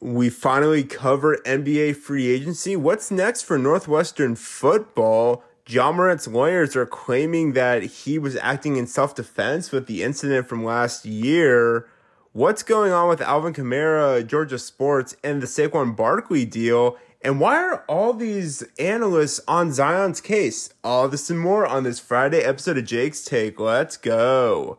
we finally cover NBA free agency. What's next for Northwestern football? Ja Morant's lawyers are claiming that he was acting in self defense with the incident from last year. What's going on with Alvin Kamara, Georgia Sports, and the Saquon Barkley deal? And why are all these analysts on Zion's case? All this and more on this Friday episode of Jake's Take. Let's go.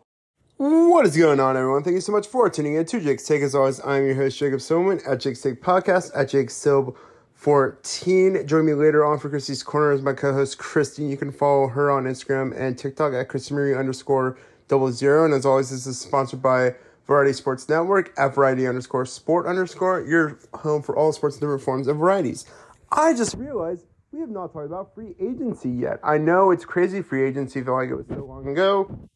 What is going on, everyone? Thank you so much for tuning in to Jake's Take. As always, I'm your host, Jacob Silverman at Jake's Take Podcast at Jake Silb 14. Join me later on for Christy's Corner as my co-host, Christy. You can follow her on Instagram and TikTok at Christy Marie underscore double zero. And as always, this is sponsored by Variety Sports Network at Variety underscore sport underscore, your home for all sports and different forms of varieties. I just realized we have not talked about free agency yet. I know it's crazy free agency, felt like it was so long ago.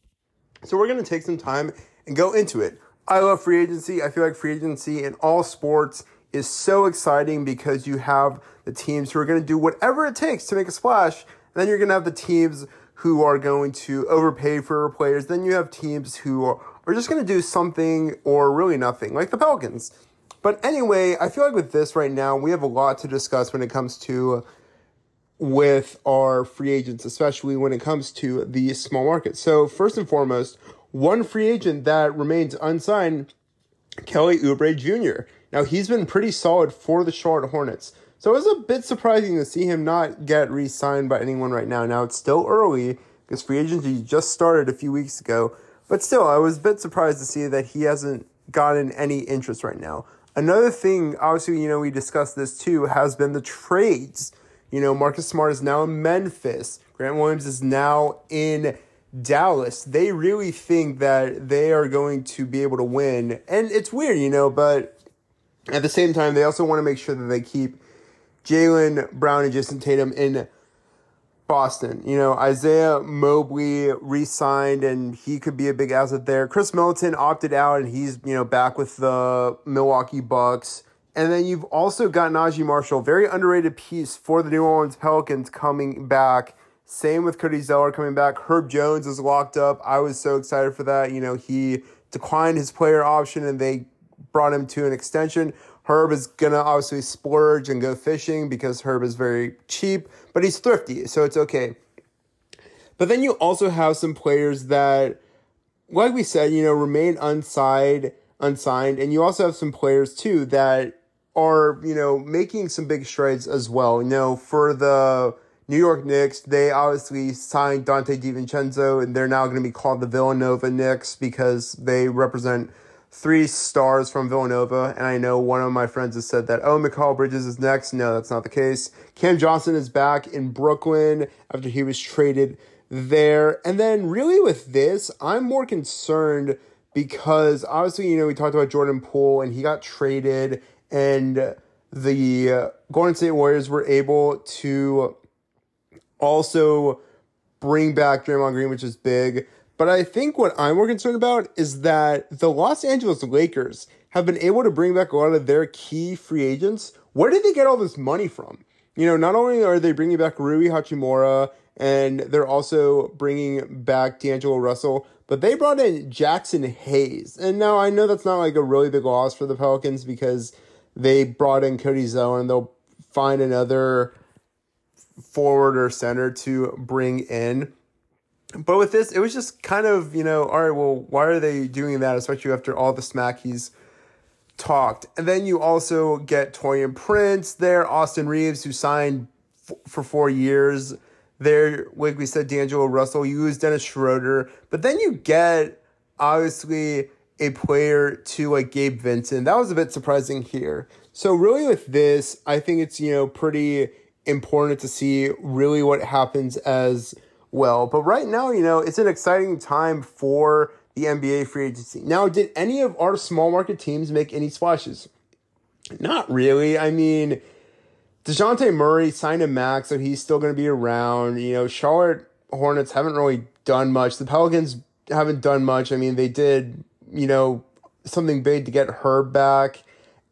So we're going to take some time and go into it. I love free agency. I feel like free agency in all sports is so exciting because you have the teams who are going to do whatever it takes to make a splash. And then you're going to have the teams who are going to overpay for players. Then you have teams who are, just going to do something or really nothing, like the Pelicans. But anyway, I feel like with this right now, we have a lot to discuss when it comes to with our free agents, especially when it comes to the small market. So, first and foremost, one free agent that remains unsigned, Kelly Oubre Jr. Now, he's been pretty solid for the Charlotte Hornets. So, it was a bit surprising to see him not get re signed by anyone right now. Now, it's still early because free agency just started a few weeks ago. But still, I was a bit surprised to see that he hasn't gotten any interest right now. Another thing, obviously, you know, we discussed this too, has been the trades. You know, Marcus Smart is now in Memphis. Grant Williams is now in Dallas. They really think that they are going to be able to win. And it's weird, you know, but at the same time, they also want to make sure that they keep Jaylen Brown and Jayson Tatum in Boston. You know, Isaiah Mobley re signed and he could be a big asset there. Khris Middleton opted out and he's, you know, back with the Milwaukee Bucks. And then you've also got Naji Marshall, very underrated piece for the New Orleans Pelicans coming back. Same with Cody Zeller coming back. Herb Jones is locked up. I was so excited for that. You know, he declined his player option and they brought him to an extension. Herb is gonna obviously splurge and go fishing because Herb is very cheap, but he's thrifty, so it's okay. But then you also have some players that, like we said, you know, remain unsigned, unsigned, and you also have some players too that are, you know, making some big strides as well. You know, for the New York Knicks, they obviously signed Donte DiVincenzo, and they're now going to be called the Villanova Knicks because they represent three stars from Villanova. And I know one of my friends has said that, oh, Mikal Bridges is next. No, that's not the case. Cam Johnson is back in Brooklyn after he was traded there. And then, really, with this, I'm more concerned because obviously, you know, we talked about Jordan Poole and he got traded and the uh, Golden State Warriors were able to also bring back Draymond Green, which is big. But I think what I'm more concerned about is that the Los Angeles Lakers have been able to bring back a lot of their key free agents. Where did they get all this money from? You know, not only are they bringing back Rui Hachimura and they're also bringing back D'Angelo Russell, but they brought in Jaxson Hayes. And now I know that's not like a really big loss for the Pelicans because they brought in Cody Zeller and they'll find another forward or center to bring in. But with this, it was just kind of, you know, all right, well, why are they doing that, especially after all the smack he's talked? And then you also get Taurean Prince there, Austin Reaves, who signed f- for four years. There, like we said, D'Angelo Russell, you use Dennis Schroeder. But then you get, obviously, a player to like Gabe Vincent. That was a bit surprising here. So really with this, I think it's, you know, pretty important to see really what happens as well. But right now, you know, it's an exciting time for the NBA free agency. Now, did any of our small market teams make any splashes? Not really. I mean, Dejounte Murray signed a max, so he's still going to be around. You know, Charlotte Hornets haven't really done much. The Pelicans haven't done much. I mean, they did you know, something big to get her back.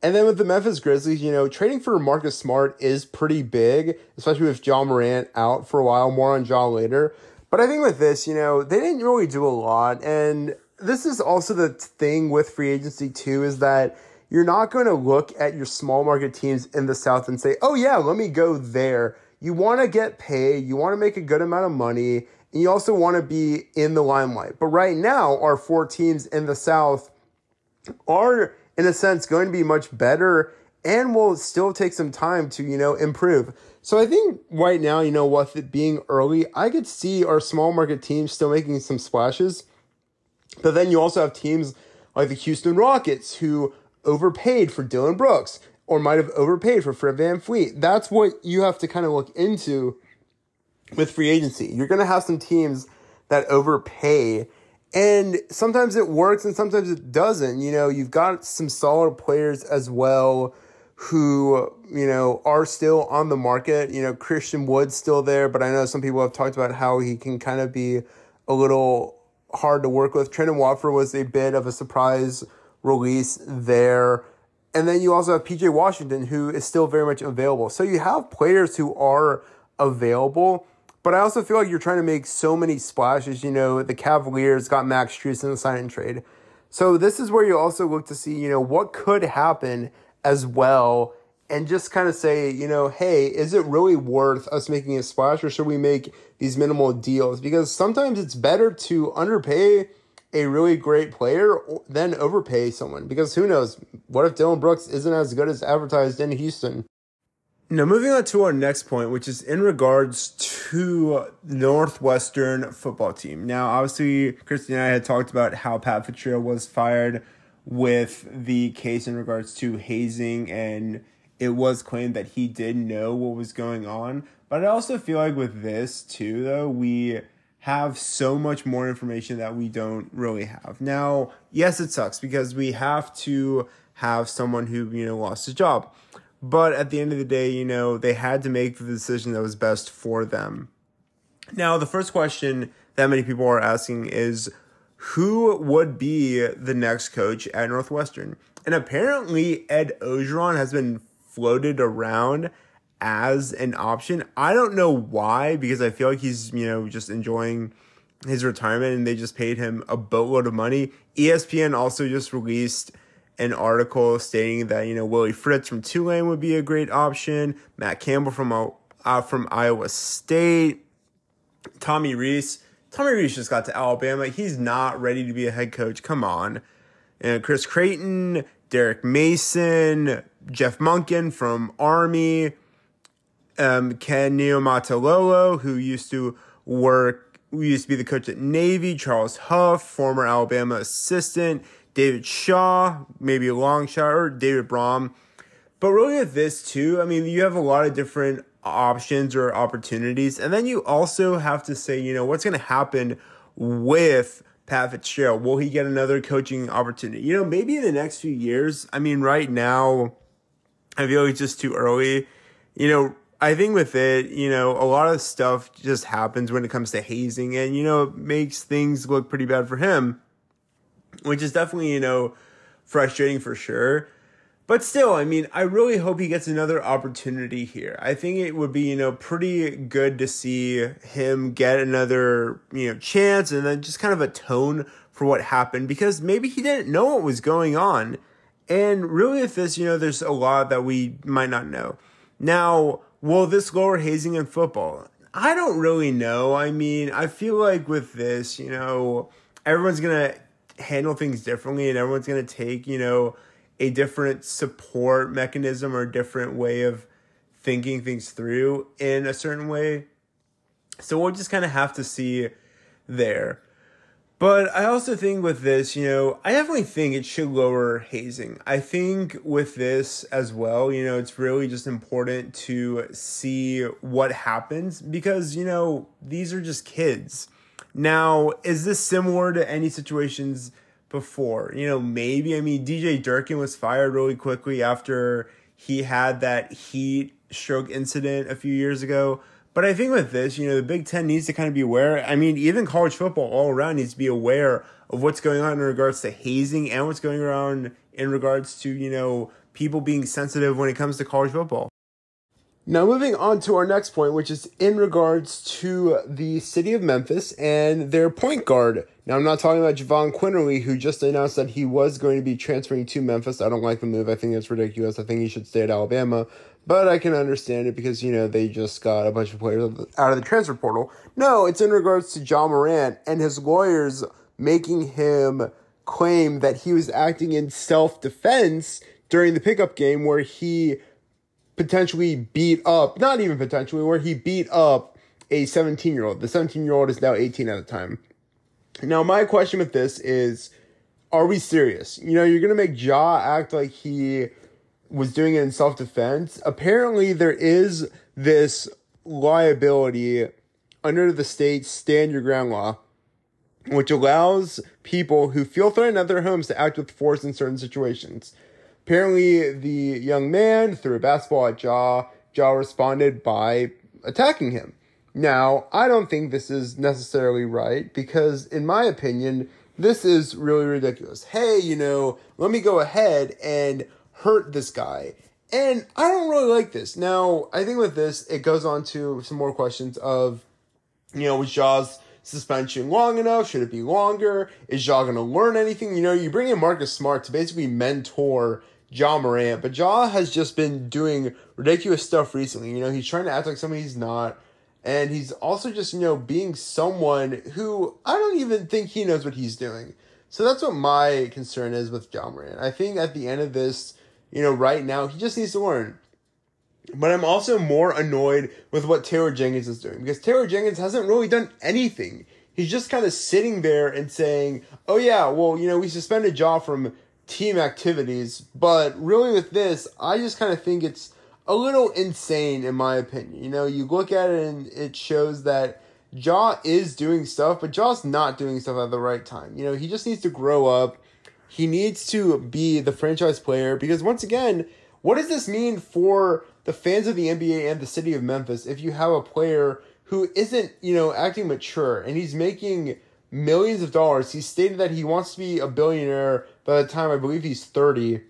And then with the Memphis Grizzlies, you know, trading for Marcus Smart is pretty big, especially with Ja Morant out for a while. More on Ja later. But I think with this, you know, they didn't really do a lot. And this is also the thing with free agency, too, is that you're not going to look at your small market teams in the South and say, oh, yeah, let me go there. You want to get paid, you want to make a good amount of money, and you also want to be in the limelight. But right now, our four teams in the South are, in a sense, going to be much better and will still take some time to, you know, improve. So I think right now, you know, with it being early, I could see our small market teams still making some splashes. But then you also have teams like the Houston Rockets who overpaid for Dillon Brooks or might have overpaid for Fred VanVleet. That's what you have to kind of look into with free agency. You're going to have some teams that overpay and sometimes it works and sometimes it doesn't. You know, you've got some solid players as well who, you know, are still on the market. You know, Christian Wood's still there, but I know some people have talked about how he can kind of be a little hard to work with. Trendon Watford was a bit of a surprise release there. And then you also have PJ Washington, who is still very much available. So you have players who are available but I also feel like you're trying to make so many splashes. You know, the Cavaliers got Max Strus in the sign and trade. So this is where you also look to see, you know, what could happen as well and just kind of say, you know, hey, is it really worth us making a splash or should we make these minimal deals? Because sometimes it's better to underpay a really great player than overpay someone because who knows? What if Dillon Brooks isn't as good as advertised in Houston? Now, moving on to our next point, which is in regards to Northwestern football team. Now, obviously, Christy and I had talked about how Pat Fitzgerald was fired with the case in regards to hazing, and it was claimed that he did know what was going on. But I also feel like with this, too, though, we have so much more information that we don't really have. Now, yes, it sucks because we have to have someone who, you know, lost his job. But at the end of the day, you know, they had to make the decision that was best for them. Now, the first question that many people are asking is who would be the next coach at Northwestern? And apparently, Ed Orgeron has been floated around as an option. I don't know why, because I feel like he's, you know, just enjoying his retirement and they just paid him a boatload of money. ESPN also just released an article stating that you know Willie Fritz from Tulane would be a great option, Matt Campbell from uh, from Iowa State, Tommy Rees. Tommy Rees just got to Alabama. He's not ready to be a head coach. Come on, and Chris Creighton, Derek Mason, Jeff Monken from Army, um, Ken Niumatalolo, who used to work, who used to be the coach at Navy, Charles Huff, former Alabama assistant. David Shaw, maybe a long shot, or David Braun. But really, with this too, I mean, you have a lot of different options or opportunities. And then you also have to say, you know, what's going to happen with Pat Fitzgerald? Will he get another coaching opportunity? You know, maybe in the next few years. I mean, right now, I feel like it's just too early. You know, I think with it, you know, a lot of stuff just happens when it comes to hazing and, you know, it makes things look pretty bad for him which is definitely, you know, frustrating for sure. But still, I mean, I really hope he gets another opportunity here. I think it would be, you know, pretty good to see him get another, you know, chance and then just kind of atone for what happened because maybe he didn't know what was going on. And really, with this, you know, there's a lot that we might not know. Now, will this lower hazing in football? I don't really know. I mean, I feel like with this, you know, everyone's going to handle things differently and everyone's going to take, you know, a different support mechanism or a different way of thinking things through in a certain way. So we'll just kind of have to see there. But I also think with this, you know, I definitely think it should lower hazing. I think with this as well, you know, it's really just important to see what happens because, you know, these are just kids. Now, is this similar to any situations before? You know, maybe. I mean, DJ Durkin was fired really quickly after he had that heat stroke incident a few years ago. But I think with this, you know, the Big Ten needs to kind of be aware. I mean, even college football all around needs to be aware of what's going on in regards to hazing and what's going around in regards to, you know, people being sensitive when it comes to college football. Now, moving on to our next point, which is in regards to the city of Memphis and their point guard. Now, I'm not talking about Jahvon Quinerly, who just announced that he was going to be transferring to Memphis. I don't like the move. I think it's ridiculous. I think he should stay at Alabama. But I can understand it because, you know, they just got a bunch of players out of the transfer portal. No, it's in regards to John Morant and his lawyers making him claim that he was acting in self defense during the pickup game where he potentially beat up, not even potentially, where he beat up a 17 year old. The 17 year old is now 18 at the time. Now, my question with this is are we serious? You know, you're going to make Ja act like he was doing it in self defense. Apparently, there is this liability under the state's stand your ground law, which allows people who feel threatened at their homes to act with force in certain situations. Apparently, the young man threw a basketball at Ja. Ja responded by attacking him. Now, I don't think this is necessarily right because, in my opinion, this is really ridiculous. Hey, you know, let me go ahead and hurt this guy. And I don't really like this. Now, I think with this, it goes on to some more questions of, you know, was Ja's suspension long enough? Should it be longer? Is Ja going to learn anything? You know, you bring in Marcus Smart to basically mentor Ja Morant, but Ja has just been doing ridiculous stuff recently. You know, he's trying to act like somebody he's not. And he's also just, you know, being someone who I don't even think he knows what he's doing. So that's what my concern is with Ja Morant. I think at the end of this, you know, right now, he just needs to learn. But I'm also more annoyed with what Taylor Jenkins is doing because Taylor Jenkins hasn't really done anything. He's just kind of sitting there and saying, oh, yeah, well, you know, we suspended Ja from team activities. But really, with this, I just kind of think it's a little insane in my opinion. You know, you look at it and it shows that Ja is doing stuff, but Ja's not doing stuff at the right time. You know, he just needs to grow up. He needs to be the franchise player because once again, what does this mean for the fans of the NBA and the city of Memphis if you have a player who isn't, you know, acting mature and he's making millions of dollars. He stated that he wants to be a billionaire by the time I believe he's 30.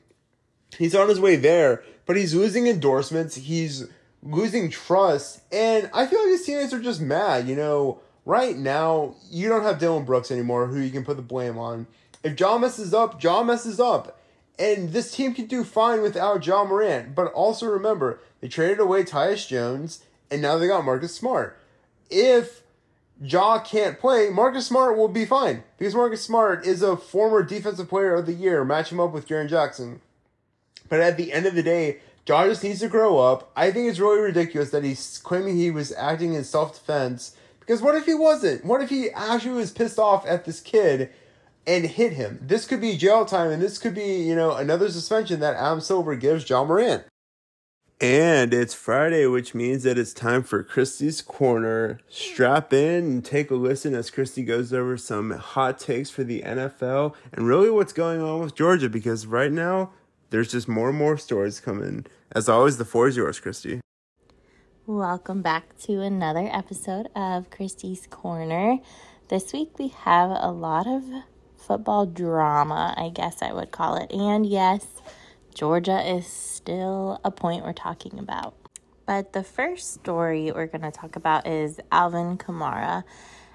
He's on his way there, but he's losing endorsements. He's losing trust. And I feel like his teammates are just mad. You know, right now, you don't have Dillon Brooks anymore who you can put the blame on. If Ja messes up, Ja messes up. And this team can do fine without Ja Morant. But also remember, they traded away Tyus Jones, and now they got Marcus Smart. If Ja can't play, Marcus Smart will be fine. Because Marcus Smart is a former defensive player of the year. Match him up with Jaren Jackson. But at the end of the day, Ja just needs to grow up. I think it's really ridiculous that he's claiming he was acting in self defense. Because what if he wasn't? What if he actually was pissed off at this kid and hit him? This could be jail time, and this could be, you know, another suspension that Adam Silver gives Ja Morant. And it's Friday, which means that it's time for Christy's Corner. Strap in and take a listen as Christy goes over some hot takes for the NFL and really what's going on with Georgia because right now there's just more and more stories coming. As always, the floor is yours, Christy. Welcome back to another episode of Christy's Corner. This week we have a lot of football drama, I guess I would call it. And yes, Georgia is still a point we're talking about. But the first story we're going to talk about is Alvin Kamara.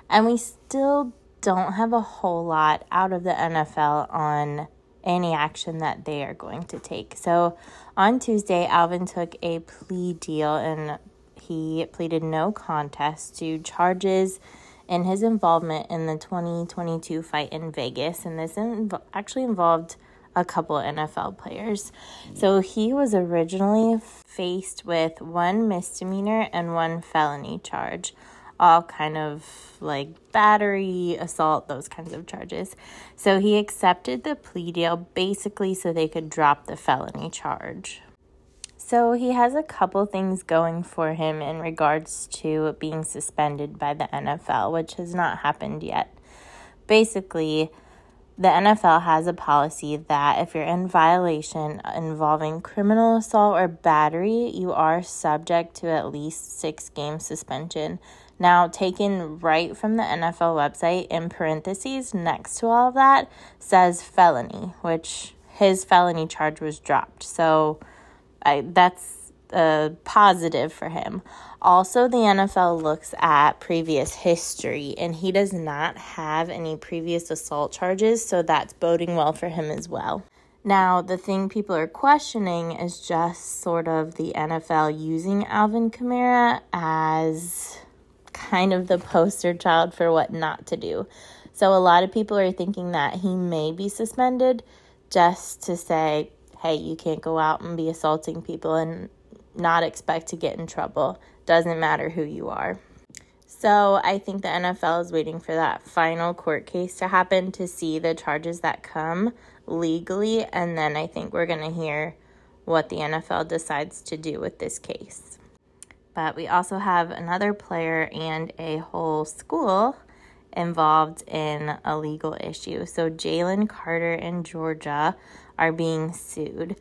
And we still don't have a whole lot out of the NFL on any action that they are going to take. So on Tuesday, Alvin took a plea deal and he pleaded no contest to charges in his involvement in the 2022 fight in Vegas. And this inv- actually involved a couple NFL players. So he was originally faced with one misdemeanor and one felony charge, all kind of like battery, assault, those kinds of charges. So he accepted the plea deal basically so they could drop the felony charge. So he has a couple things going for him in regards to being suspended by the NFL, which has not happened yet. Basically, the NFL has a policy that if you're in violation involving criminal assault or battery, you are subject to at least six game suspension. Now, taken right from the NFL website in parentheses next to all of that says felony, which his felony charge was dropped. So I, that's a positive for him. Also, the NFL looks at previous history, and he does not have any previous assault charges, so that's boding well for him as well. Now, the thing people are questioning is just sort of the NFL using Alvin Kamara as kind of the poster child for what not to do. So, a lot of people are thinking that he may be suspended just to say, hey, you can't go out and be assaulting people and not expect to get in trouble. Doesn't matter who you are. So I think the NFL is waiting for that final court case to happen to see the charges that come legally. And then I think we're going to hear what the NFL decides to do with this case. But we also have another player and a whole school involved in a legal issue. So Jalen Carter in Georgia are being sued.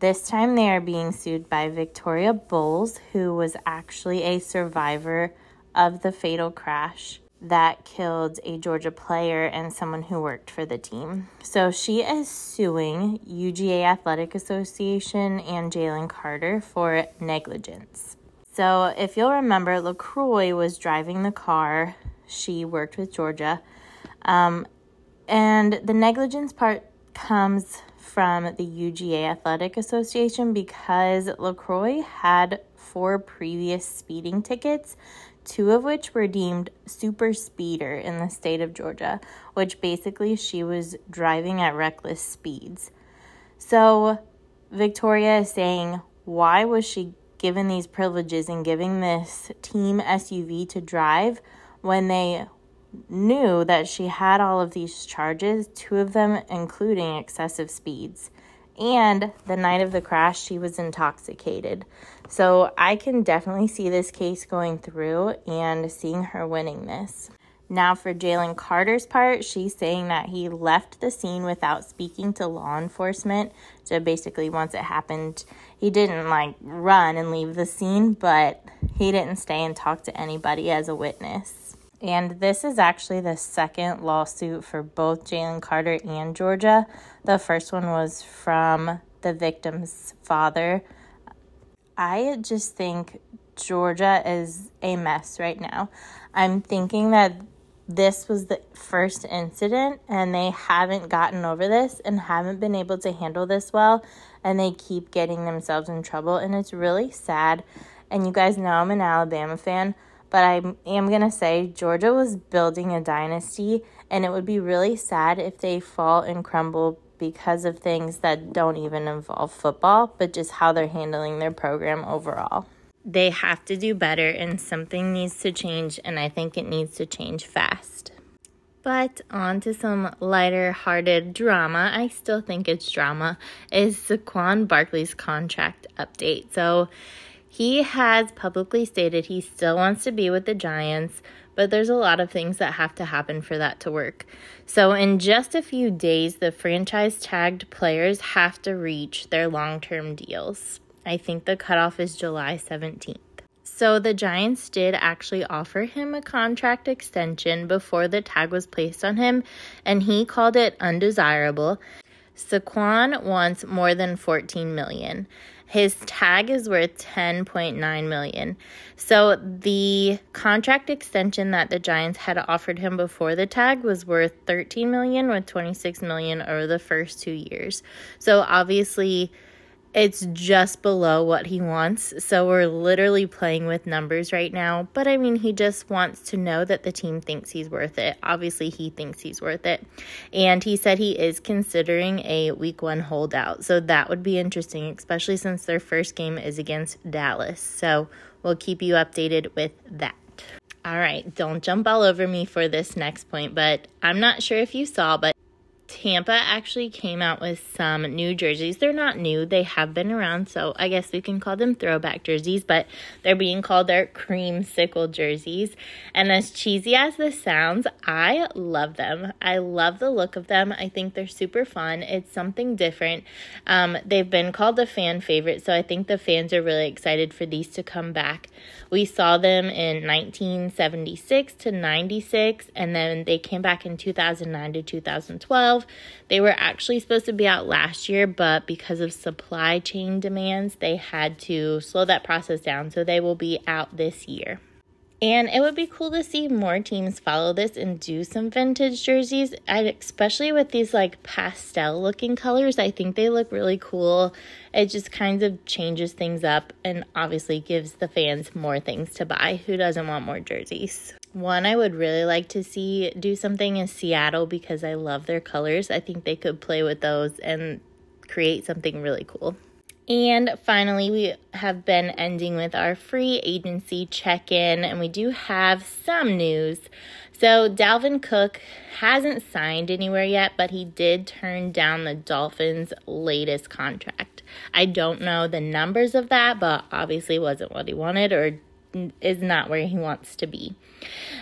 This time they are being sued by Victoria Bowles, who was actually a survivor of the fatal crash that killed a Georgia player and someone who worked for the team. So she is suing UGA Athletic Association and Jalen Carter for negligence. So if you'll remember, LeCroy was driving the car. She worked with Georgia. Um, and the negligence part comes from the UGA Athletic Association because LeCroy had four previous speeding tickets, two of which were deemed super speeder in the state of Georgia, which basically she was driving at reckless speeds. So Victoria is saying, why was she given these privileges and giving this team SUV to drive when they knew that she had all of these charges, two of them including excessive speeds. And the night of the crash, she was intoxicated. So I can definitely see this case going through and seeing her winning this. Now, for Jalen Carter's part, she's saying that he left the scene without speaking to law enforcement. So basically, once it happened, he didn't like run and leave the scene, but he didn't stay and talk to anybody as a witness. And this is actually the second lawsuit for both Jalen Carter and Georgia. The first one was from the victim's father. I just think Georgia is a mess right now. I'm thinking that this was the first incident and they haven't gotten over this and haven't been able to handle this well and they keep getting themselves in trouble and it's really sad. And you guys know I'm an Alabama fan. But I am going to say Georgia was building a dynasty, and it would be really sad if they fall and crumble because of things that don't even involve football, but just how they're handling their program overall. They have to do better, and something needs to change, and I think it needs to change fast. But on to some lighter hearted drama. I still think it's drama. Is Saquon Barkley's contract update. So he has publicly stated he still wants to be with the Giants, but there's a lot of things that have to happen for that to work. So, in just a few days, the franchise tagged players have to reach their long term deals. I think the cutoff is July 17th. So, the Giants did actually offer him a contract extension before the tag was placed on him, and he called it undesirable. Saquon wants more than 14 million. His tag is worth 10.9 million. So the contract extension that the Giants had offered him before the tag was worth 13 million with 26 million over the first 2 years. So obviously it's just below what he wants. So we're literally playing with numbers right now. But I mean, he just wants to know that the team thinks he's worth it. Obviously, he thinks he's worth it. And he said he is considering a week one holdout. So that would be interesting, especially since their first game is against Dallas. So we'll keep you updated with that. All right, don't jump all over me for this next point, but I'm not sure if you saw, but Tampa actually came out with some new jerseys. They're not new, they have been around, so I guess we can call them throwback jerseys, but they're being called their creamsicle jerseys. And as cheesy as this sounds, I love them. I love the look of them. I think they're super fun. It's something different. Um, they've been called a fan favorite, so I think the fans are really excited for these to come back. We saw them in 1976 to 96, and then they came back in 2009 to 2012. They were actually supposed to be out last year, but because of supply chain demands, they had to slow that process down. So they will be out this year. And it would be cool to see more teams follow this and do some vintage jerseys, I'd, especially with these like pastel looking colors. I think they look really cool. It just kind of changes things up and obviously gives the fans more things to buy. Who doesn't want more jerseys? One I would really like to see do something in Seattle because I love their colors. I think they could play with those and create something really cool. And finally, we have been ending with our free agency check in, and we do have some news. So, Dalvin Cook hasn't signed anywhere yet, but he did turn down the Dolphins' latest contract. I don't know the numbers of that, but obviously wasn't what he wanted or is not where he wants to be.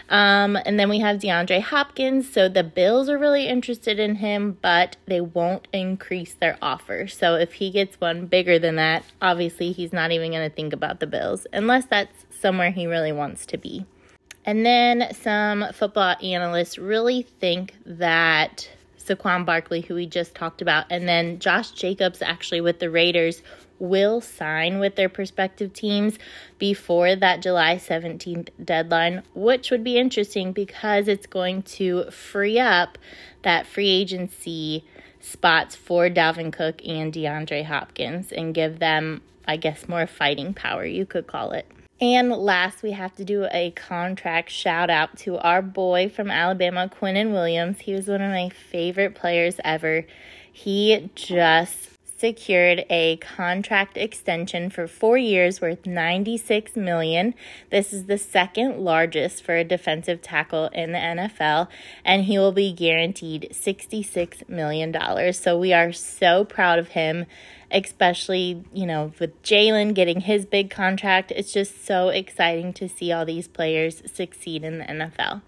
Um, and then we have DeAndre Hopkins. So the Bills are really interested in him, but they won't increase their offer. So if he gets one bigger than that, obviously he's not even going to think about the Bills unless that's somewhere he really wants to be. And then some football analysts really think that Saquon Barkley, who we just talked about, and then Josh Jacobs actually with the Raiders will sign with their prospective teams before that July 17th deadline, which would be interesting because it's going to free up that free agency spots for Dalvin Cook and DeAndre Hopkins and give them, I guess, more fighting power, you could call it. And last, we have to do a contract shout out to our boy from Alabama, Quinnen Williams. He was one of my favorite players ever. He just secured a contract extension for 4 years worth 96 million. This is the second largest for a defensive tackle in the NFL and he will be guaranteed 66 million dollars. So we are so proud of him especially, you know, with Jalen getting his big contract. It's just so exciting to see all these players succeed in the NFL.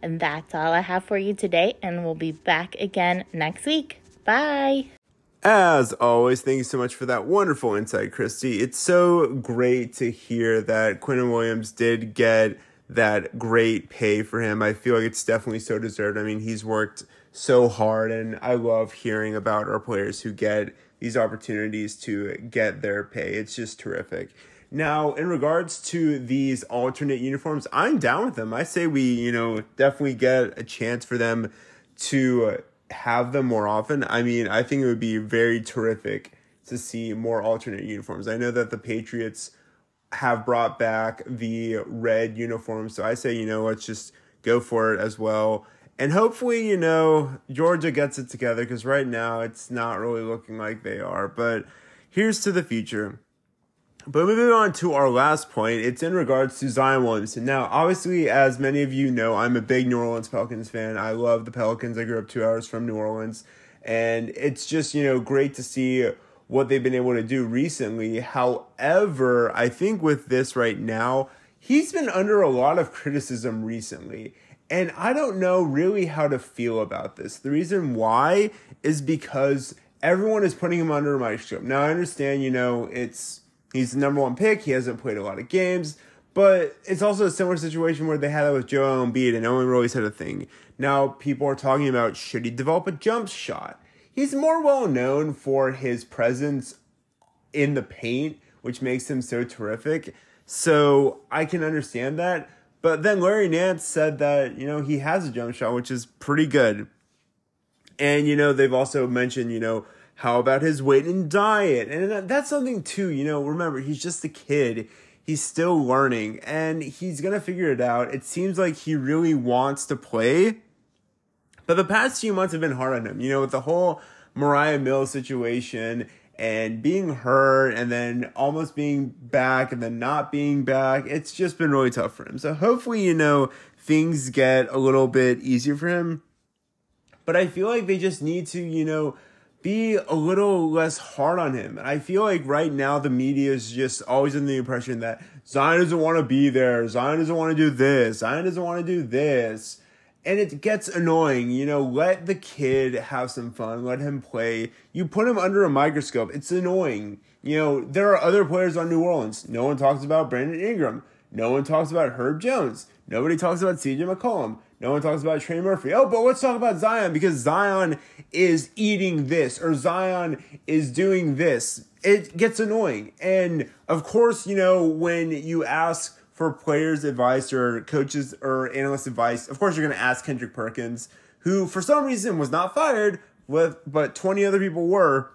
And that's all I have for you today, and we'll be back again next week. Bye. As always, thank you so much for that wonderful insight, Christy. It's so great to hear that Quinnen Williams did get that great pay for him. I feel like it's definitely so deserved. I mean, he's worked so hard, and I love hearing about our players who get these opportunities to get their pay. It's just terrific. Now, in regards to these alternate uniforms, I'm down with them. I say we, you know, definitely get a chance for them to have them more often. I mean, I think it would be very terrific to see more alternate uniforms. I know that the Patriots have brought back the red uniforms, so I say, you know, let's just go for it as well. And hopefully, you know, Georgia gets it together because right now it's not really looking like they are. But here's to the future. But moving on to our last point, it's in regards to Zion Williamson. Now, obviously, as many of you know, I'm a big New Orleans Pelicans fan. I love the Pelicans. I grew up two hours from New Orleans. And it's just, you know, great to see what they've been able to do recently. However, I think with this right now, he's been under a lot of criticism recently. And I don't know really how to feel about this. The reason why is because everyone is putting him under a microscope. Now, I understand, you know, it's He's the number one pick. He hasn't played a lot of games, but it's also a similar situation where they had that with Joel Embiid, and no one really said a thing. Now people are talking about should he develop a jump shot? He's more well known for his presence in the paint, which makes him so terrific. So I can understand that. But then Larry Nance said that, you know, he has a jump shot, which is pretty good. And, you know, they've also mentioned, you know, how about his weight and diet? And that's something too, you know, remember, he's just a kid. He's still learning and he's going to figure it out. It seems like he really wants to play. But the past few months have been hard on him, you know, with the whole Moriah Mills situation and being hurt and then almost being back and then not being back. It's just been really tough for him. So hopefully, you know, things get a little bit easier for him. But I feel like they just need to, you know, be a little less hard on him. And I feel like right now the media is just always in the impression that Zion doesn't want to be there. Zion doesn't want to do this. Zion doesn't want to do this. And it gets annoying. You know, let the kid have some fun. Let him play. You put him under a microscope. It's annoying. You know, there are other players on New Orleans. No one talks about Brandon Ingram. No one talks about Herb Jones. Nobody talks about CJ McCollum. No one talks about Trey Murphy. Oh, but let's talk about Zion because Zion is eating this or Zion is doing this. It gets annoying. And of course, you know, when you ask for players' advice or coaches or analyst advice, of course, you're going to ask Kendrick Perkins, who for some reason was not fired, with, but 20 other people were.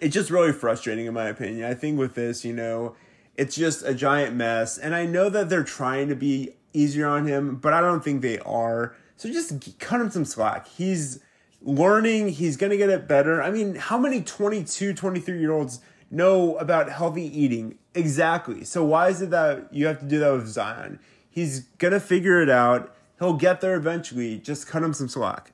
It's just really frustrating, in my opinion. I think with this, you know, it's just a giant mess. And I know that they're trying to be easier on him, but I don't think they are. So just cut him some slack. He's learning, he's going to get it better. I mean, how many 22, 23 year olds know about healthy eating? Exactly. So why is it that you have to do that with Zion? He's going to figure it out. He'll get there eventually. Just cut him some slack.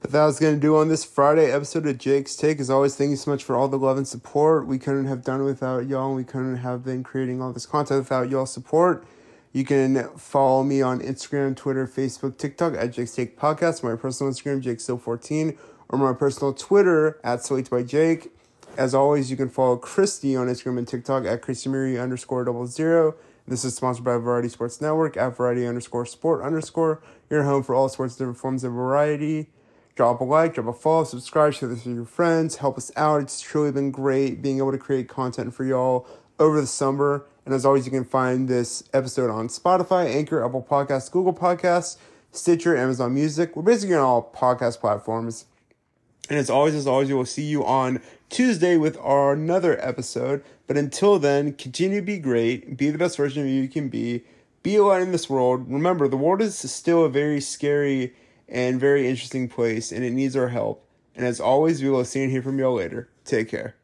But that was going to do on this Friday episode of Jake's Take. As always, thank you so much for all the love and support. We couldn't have done it without y'all. We couldn't have been creating all this content without y'all support. You can follow me on Instagram, Twitter, Facebook, TikTok at Jake's Take Podcast, my personal Instagram, JakeSo14, or my personal Twitter at Slate by Jake. As always, you can follow Christy on Instagram and TikTok at Christy Murray underscore double zero. This is sponsored by Variety Sports Network at Variety underscore sport underscore. Your home for all sorts of different forms of variety. Drop a like, drop a follow, subscribe, share this with your friends, help us out. It's truly been great being able to create content for y'all over the summer. And as always, you can find this episode on Spotify, Anchor, Apple Podcasts, Google Podcasts, Stitcher, Amazon Music. We're basically on all podcast platforms. And as always, as always, we will see you on Tuesday with our another episode. But until then, continue to be great, be the best version of you you can be, be a light in this world. Remember, the world is still a very scary and very interesting place, and it needs our help. And as always, we will see and hear from y'all later. Take care.